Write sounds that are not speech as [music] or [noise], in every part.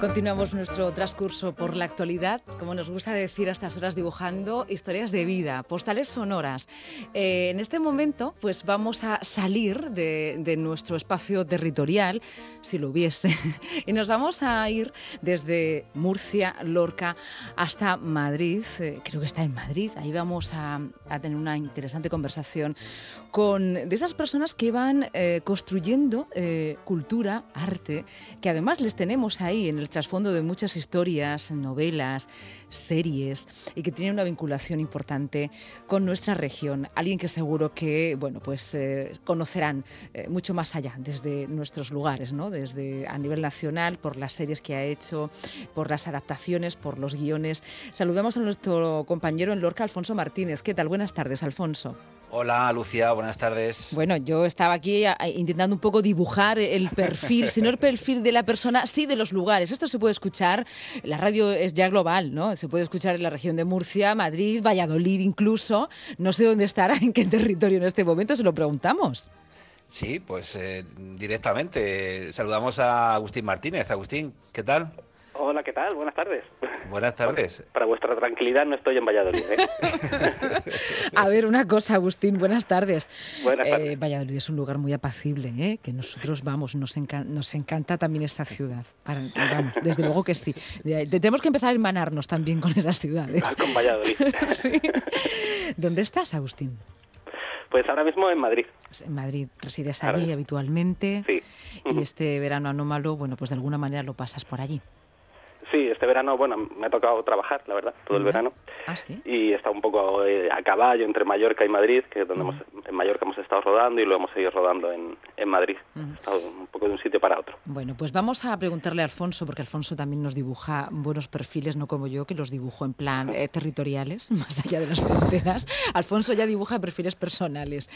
Continuamos nuestro transcurso por la actualidad, como nos gusta decir a estas horas, dibujando historias de vida, postales sonoras. Eh, en este momento, pues vamos a salir de, nuestro espacio territorial, si lo hubiese, [laughs] y nos vamos a ir desde Murcia, Lorca, hasta Madrid. Eh, creo que está en Madrid. Ahí vamos a, tener una interesante conversación con de esas personas que van eh, construyendo cultura, arte, que además les tenemos ahí en el trasfondo de muchas historias, novelas, series y que tiene una vinculación importante con nuestra región. Alguien que seguro que, bueno, pues eh, conocerán eh, mucho más allá, desde nuestros lugares, ¿no? Desde a nivel nacional, por las series que ha hecho, por las adaptaciones, por los guiones. Saludamos a nuestro compañero en Lorca, Alfonso Martínez. ¿Qué tal? Buenas tardes, Alfonso. Hola Lucía, buenas tardes. Bueno, yo estaba aquí intentando un poco dibujar el perfil, si no el perfil de la persona, sí de los lugares. Esto se puede escuchar, la radio es ya global, ¿no? Se puede escuchar en la región de Murcia, Madrid, Valladolid incluso. No sé dónde estará, [laughs] en qué territorio en este momento, se lo preguntamos. Sí, pues eh, directamente. Saludamos a Agustín Martínez. Agustín, ¿qué tal? Hola, ¿qué tal? Buenas tardes. Buenas tardes. Para, vuestra tranquilidad no estoy en Valladolid. ¿eh? [laughs] a ver, una cosa, Agustín, buenas tardes. Buenas tardes. Eh, Valladolid es un lugar muy apacible, ¿eh? que nosotros, vamos, nos, nos encanta también esta ciudad. vamos, desde luego que sí. Tenemos que empezar a hermanarnos también con esas ciudades. Ah, con Valladolid. [laughs] sí. ¿Dónde estás, Agustín? Pues ahora mismo en Madrid. Pues en Madrid, resides allí habitualmente. Sí. Y este verano anómalo, bueno, pues de alguna manera lo pasas por allí. Este verano, bueno, me ha tocado trabajar, la verdad, todo el verano. ¿Ah, sí? Y he estado un poco eh, a caballo entre Mallorca y Madrid, que es donde hemos, en Mallorca hemos estado rodando y lo hemos seguido rodando en, en Madrid. estado un poco de un sitio para otro. Bueno, pues vamos a preguntarle a Alfonso, porque Alfonso también nos dibuja buenos perfiles, no como yo, que los dibujo en plan eh, territoriales, [laughs] más allá de las fronteras. Alfonso ya dibuja perfiles personales.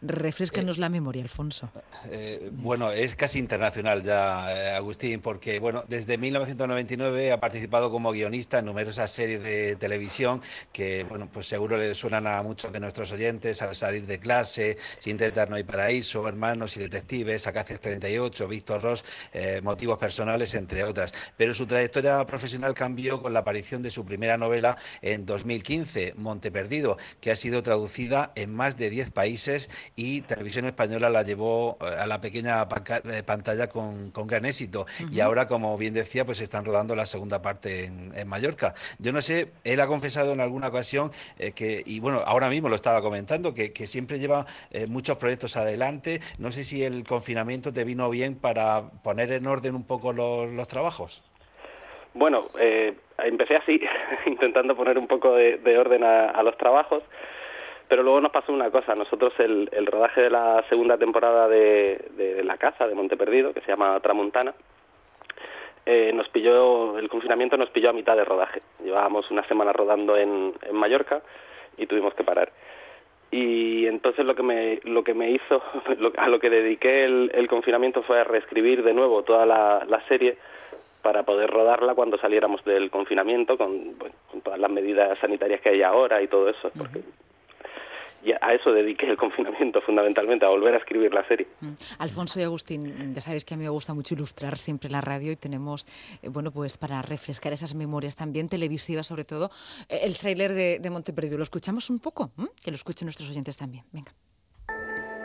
Refrescanos la memoria, Alfonso. Eh, bueno, es casi internacional ya, Agustín, porque, bueno, desde 1999 ha participado como guionista en numerosas series de televisión que, bueno, pues seguro le suenan a muchos de nuestros oyentes, al salir de clase, Sin intentar no hay paraíso, Hermanos y Detectives, Acacias 38, Víctor Ross, eh, Motivos Personales, entre otras. Pero su trayectoria profesional cambió con la aparición de su primera novela en 2015, Monte Perdido, que ha sido traducida en más de 10 países y Televisión Española la llevó eh, a la pequeña eh, pantalla con, con gran éxito. Y ahora, como bien decía, pues están rodando la segunda parte en, Mallorca. Yo no sé, él ha confesado en alguna ocasión eh, que, y bueno, ahora mismo lo estaba comentando, que, siempre lleva eh, muchos proyectos adelante. No sé si el confinamiento te vino bien para poner en orden un poco los, trabajos. Bueno, eh, empecé así, [laughs] intentando poner un poco de, orden a, los trabajos, pero luego nos pasó una cosa. Nosotros el, rodaje de la segunda temporada de, de, La Casa, de Monte Perdido, que se llama Tramuntana, eh, nos pilló, el confinamiento nos pilló a mitad de rodaje. Llevábamos una semana rodando en, en Mallorca y tuvimos que parar. Y entonces lo que me, lo que me hizo, [laughs] a lo que dediqué el, confinamiento fue a reescribir de nuevo toda la, serie para poder rodarla cuando saliéramos del confinamiento con, con todas las medidas sanitarias que hay ahora y todo eso, porque y a eso dediqué el confinamiento fundamentalmente, a volver a escribir la serie. Mm. Alfonso y Agustín, ya sabéis que a mí me gusta mucho ilustrar siempre la radio y tenemos, eh, bueno, pues para refrescar esas memorias también televisivas sobre todo, eh, el tráiler de, de Monteperdido. ¿Lo escuchamos un poco? Que lo escuchen nuestros oyentes también. Venga.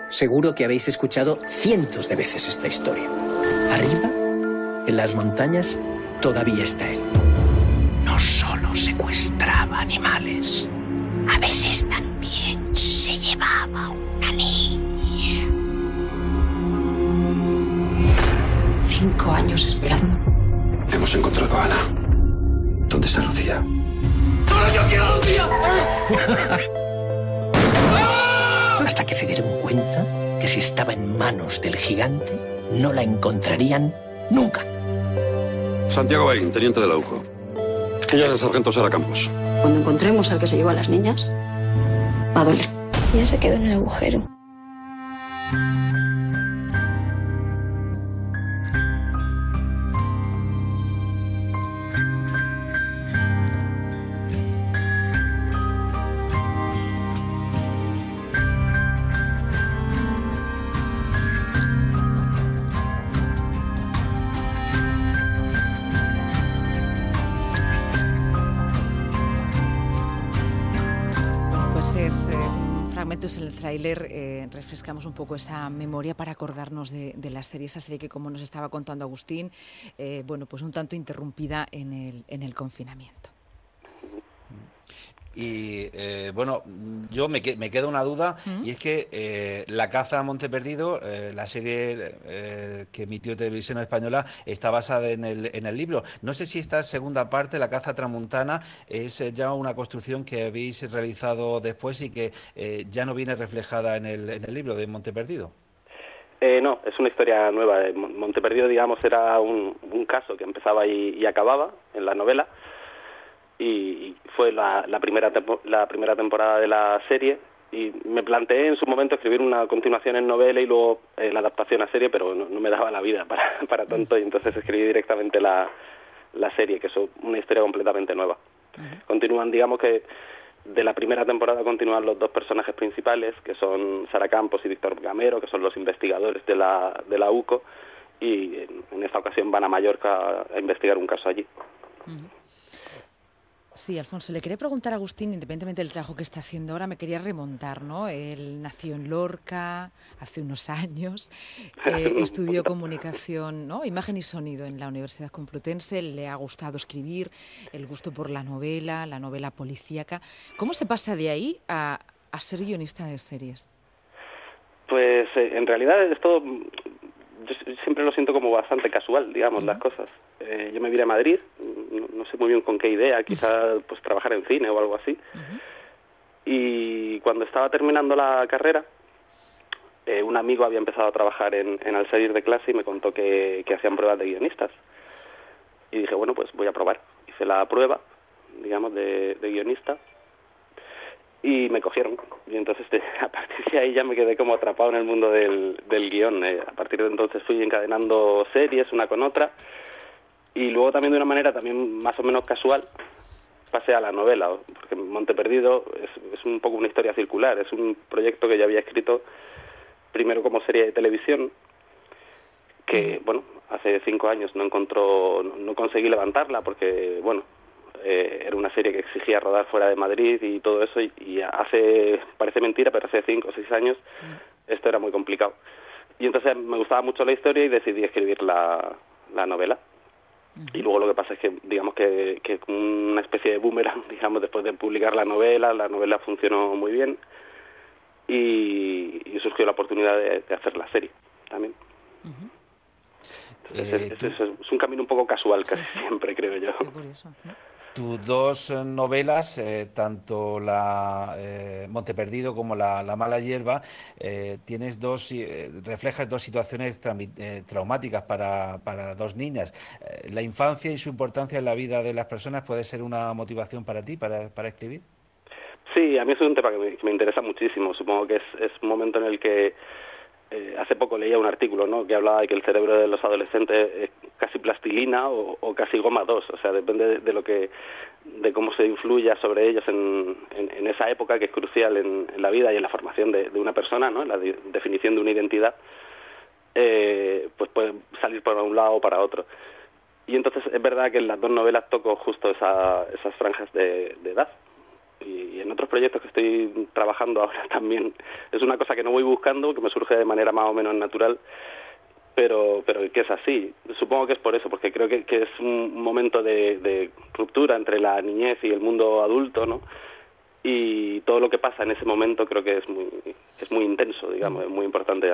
Seguro que habéis escuchado cientos de veces esta historia. Arriba, en las montañas, todavía está él. No solo secuestraba animales, a veces también se llevaba una niña. Cinco años esperando. Hemos encontrado a Ana. ¿Dónde está Lucía? ¡Solo yo quiero a Lucía! [laughs] Hasta que se dieron cuenta que si estaba en manos del gigante, no la encontrarían nunca. Santiago Bain, teniente de la UCO. Ella es el sargento Sara Campos. Cuando encontremos al que se lleva a las niñas, va a doler. Ya se quedó en el agujero. En el tráiler, eh, refrescamos un poco esa memoria para acordarnos de, la serie, esa serie que como nos estaba contando Agustín, eh, bueno, pues un tanto interrumpida en el, en el confinamiento. Y eh, bueno, yo me, me queda una duda y es que eh, La caza a Monte Perdido, eh, la serie que emitió Televisión Española, está basada en el, en el libro. No sé si esta segunda parte, La caza tramuntana, es ya una construcción que habéis realizado después y que ya no viene reflejada en el, en el libro de Monte Perdido. no, es una historia nueva. Monte Perdido, digamos, era un, un caso que empezaba y acababa en la novela y fue la, la, primera la primera temporada de la serie y me planteé en su momento escribir una continuación en novela y luego eh, la adaptación a serie, pero no, me daba la vida para, [laughs] para tanto y entonces escribí directamente la, la serie, que es una historia completamente nueva. Continúan, digamos que de la primera temporada continúan los dos personajes principales, que son Sara Campos y Víctor Gamero, que son los investigadores de la, de la UCO, y en, esta ocasión van a Mallorca a investigar un caso allí. Sí, Alfonso, le quería preguntar a Agustín, independientemente del trabajo que está haciendo ahora, me quería remontar, ¿no? Él nació en Lorca hace unos [laughs] años, eh, [laughs] estudió comunicación, ¿no? Imagen y sonido en la Universidad Complutense, le ha gustado escribir, el gusto por la novela, la novela policíaca. ¿Cómo se pasa de ahí a, ser guionista de series? Pues eh, en realidad es todo yo siempre lo siento como bastante casual, digamos, las cosas. Eh, yo me vine a Madrid, no, sé muy bien con qué idea, quizá pues trabajar en cine o algo así. Y cuando estaba terminando la carrera, eh, un amigo había empezado a trabajar en, en Al salir de clase y me contó que, que hacían pruebas de guionistas. Y dije, bueno, pues voy a probar. Hice la prueba, digamos, de, de guionista y me cogieron. Y entonces [laughs] a partir de ahí ya me quedé como atrapado en el mundo del, del guion. Eh, a partir de entonces fui encadenando series una con otra y luego también de una manera también más o menos casual pasé a la novela, porque Monte Perdido es, es un poco una historia circular, es un proyecto que ya había escrito primero como serie de televisión que, bueno, hace cinco años no encontró, no conseguí levantarla porque, bueno, eh, era una serie que exigía rodar fuera de Madrid y todo eso y, hace, parece mentira, pero hace cinco o seis años mm. esto era muy complicado. Y entonces me gustaba mucho la historia y decidí escribir la, la novela. Y luego lo que pasa es que, digamos que, que una especie de boomerang, [laughs] digamos, después de publicar la novela, la novela funcionó muy bien y, surgió la oportunidad de, hacer la serie también. Eh, es, un camino un poco casual casi siempre, creo yo tus dos eh, novelas, eh, tanto la eh, Monte Perdido como la, Mala Hierba, tienes dos, reflejas dos situaciones traumáticas para, para, dos niñas. ¿La infancia y su importancia en la vida de las personas puede ser una motivación para ti, para, para escribir? Sí, a mí es un tema que me, que me interesa muchísimo. Supongo que es, es un momento en el que eh, hace poco leía un artículo ¿no? que hablaba de que el cerebro de los adolescentes es casi plastilina o, casi goma 2, o sea, depende de, lo que de cómo se influya sobre ellos en, en, esa época que es crucial en, la vida y en la formación de, una persona, ¿no? en la definición de una identidad, eh, pues puede salir por un lado o para otro. Y entonces es verdad que en las dos novelas toco justo esa, esas franjas de edad y en otros proyectos que estoy trabajando ahora [laughs] también es una cosa que no voy buscando, que me surge de manera más o menos natural, pero, pero que es así. Supongo que es por eso, porque creo que, que es un momento de, de, ruptura entre la niñez y el mundo adulto, ¿no? Y todo lo que pasa en ese momento creo que es muy, es muy intenso, digamos, es muy importante.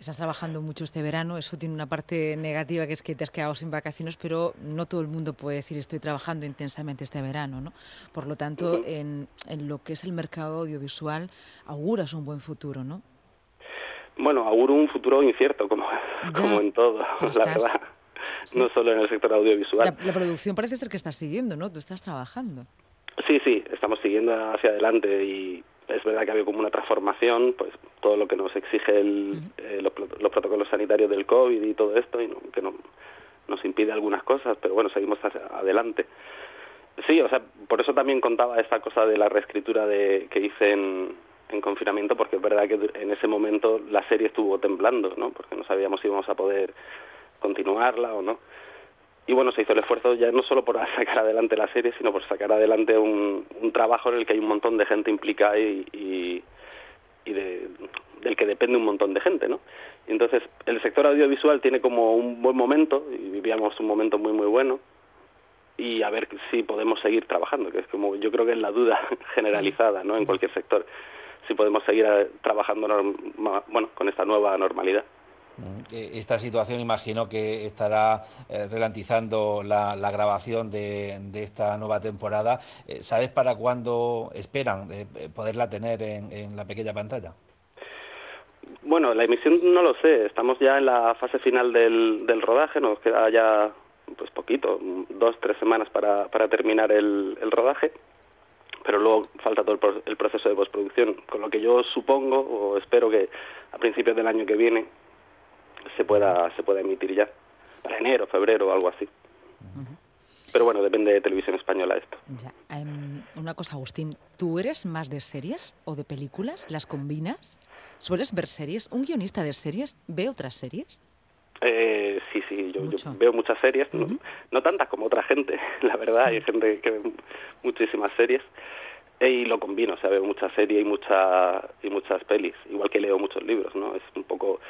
Estás trabajando mucho este verano, eso tiene una parte negativa que es que te has quedado sin vacaciones, pero no todo el mundo puede decir estoy trabajando intensamente este verano, ¿no? Por lo tanto, en, en lo que es el mercado audiovisual, auguras un buen futuro, ¿no? Bueno, auguro un futuro incierto, como, como en todo, la verdad. No solo en el sector audiovisual. La, la, producción parece ser que estás siguiendo, ¿no? Tú estás trabajando. Sí, sí, estamos siguiendo hacia adelante y es verdad que ha habido como una transformación, pues todo lo que nos exige el, eh, los, protocolos sanitarios del COVID y todo esto, y que no, nos impide algunas cosas, pero bueno, seguimos adelante. Sí, o sea, por eso también contaba esta cosa de la reescritura de, que hice en, en confinamiento, porque es verdad que en ese momento la serie estuvo temblando, ¿no? Porque no sabíamos si íbamos a poder continuarla o no. y bueno, se hizo el esfuerzo ya no solo por [laughs] sacar adelante la serie, sino por sacar adelante un, trabajo en el que hay un montón de gente implicada y, y, del que depende un montón de gente, ¿no? Y entonces el sector audiovisual tiene como un buen momento, y vivíamos un momento muy, muy bueno, y a ver si podemos seguir trabajando, que es como yo creo que es la duda [laughs] generalizada, ¿no? En cualquier sector, si podemos seguir eh, trabajando, bueno, con esta nueva normalidad. Eh, esta situación imagino que estará eh, ralentizando la, grabación de, esta nueva temporada. Eh, ¿Sabes para cuándo esperan poderla tener en, la pequeña pantalla? Bueno, la emisión no lo sé. Estamos ya en la fase final del, rodaje. Nos queda ya pues poquito, dos, tres semanas para, para terminar el, rodaje pero luego falta todo el, el, proceso de postproducción, con lo que yo supongo o espero que a principios del año que viene se pueda se pueda emitir ya para enero, febrero o algo así. Pero bueno, depende de televisión española esto. Em, una cosa, Agustín, ¿tú eres más de series o de películas? ¿Las combinas? ¿Sueles ver series? ¿Un guionista de series ve otras series? Eh, sí, sí, yo, veo muchas series, no, tantas como otra gente, [laughs] la verdad, hay gente que ve muchísimas series y lo combino, o sea, veo muchas series y, mucha, y muchas pelis, igual que leo muchos libros, ¿no? Es un poco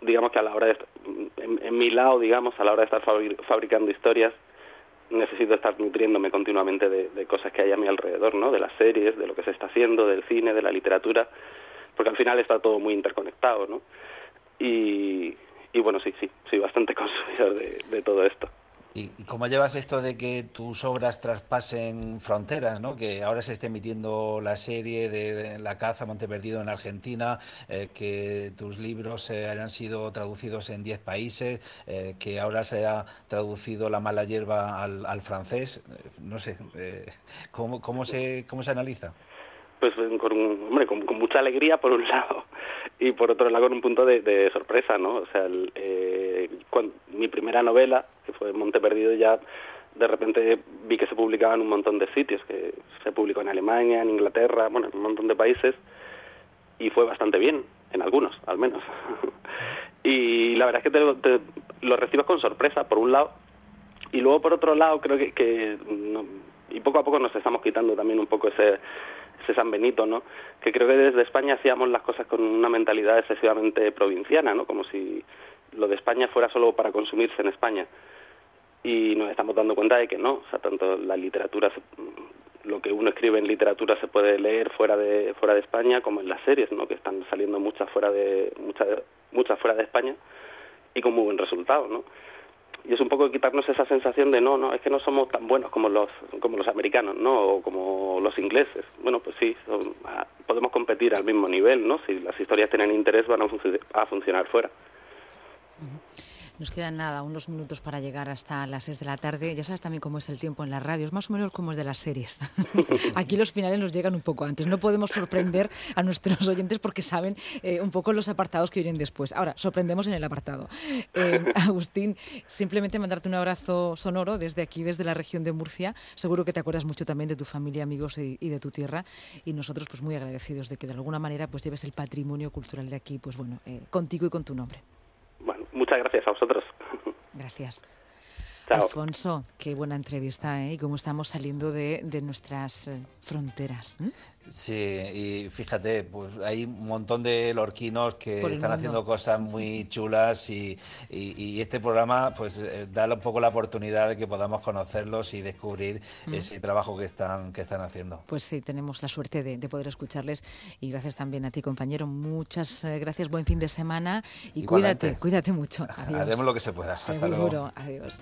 digamos que a la hora de en, mi lado digamos a la hora de estar fabricando historias necesito estar nutriéndome continuamente de, cosas que hay a mi alrededor no de las series de lo que se está haciendo del cine de la literatura porque al final está todo muy interconectado no y, y bueno sí sí soy bastante [laughs] consumidor de todo esto ¿Y, cómo llevas esto de que tus obras traspasen fronteras, ¿no? que ahora se esté emitiendo la serie de La caza Monteperdido en Argentina, eh, que tus libros eh, hayan sido traducidos en 10 países, eh, que ahora se haya traducido La mala hierba al, francés? no sé, ¿cómo, cómo, se, ¿cómo se analiza? Pues con, hombre, con, mucha alegría por un [laughs] lado y por otro lado con un punto de, sorpresa, ¿no? O sea, mi primera novela que fue Monte Perdido, ya de repente vi que se publicaba en un montón de sitios, que se publicó en Alemania, en Inglaterra, bueno, en un montón de países, y fue bastante bien, en algunos, al menos. [laughs] y la verdad es que te, lo recibes con sorpresa, por un lado, y luego por otro lado creo que, que y poco a poco nos estamos quitando también un poco ese ese San Benito, ¿no? Que creo que desde España hacíamos las cosas con una mentalidad excesivamente provinciana, ¿no? Como si lo de España fuera solo para consumirse en España y nos estamos dando cuenta de que no, o sea, tanto la literatura, lo que uno escribe en literatura se puede leer fuera de fuera de España como en las series, ¿no? Que están saliendo muchas fuera de muchas muchas fuera de España y con muy buen resultado, ¿no? Y es un poco quitarnos esa sensación de no, no, es que no somos tan buenos como los como los americanos, ¿no? O como los ingleses. Bueno, pues sí, ah, podemos competir al mismo nivel, ¿no? Si las historias tienen interés van a, a funcionar fuera. Nos quedan nada, unos minutos para llegar hasta las 6 de la tarde. Ya sabes también cómo es el tiempo en las radios, más o menos como es de las series. [laughs] Aquí los finales nos llegan un poco antes. No podemos sorprender a nuestros oyentes porque saben eh, un poco los apartados que vienen después. Ahora, sorprendemos en el apartado. Eh, [laughs] Agustín, simplemente mandarte un abrazo sonoro desde aquí, desde la región de Murcia. Seguro que te acuerdas mucho también de tu familia, amigos y, de tu tierra. Y nosotros, pues muy agradecidos de que de alguna manera pues lleves el patrimonio cultural de aquí, pues bueno, eh, contigo y con tu nombre. Muchas gracias a vosotros. Gracias. Alfonso, qué buena entrevista, ¿eh? Y cómo estamos saliendo de, de nuestras eh, fronteras. Sí, y fíjate, pues hay un montón de lorquinos que están haciendo cosas muy chulas y, este programa pues eh, da un poco la oportunidad de que podamos conocerlos y descubrir mm. ese trabajo que están, que están haciendo. Pues sí, tenemos la suerte de, poder escucharles y gracias también a ti, compañero. Muchas eh, gracias, buen fin de semana y cuídate, cuídate mucho. [laughs] Haremos lo que se pueda. Hasta luego. Adiós.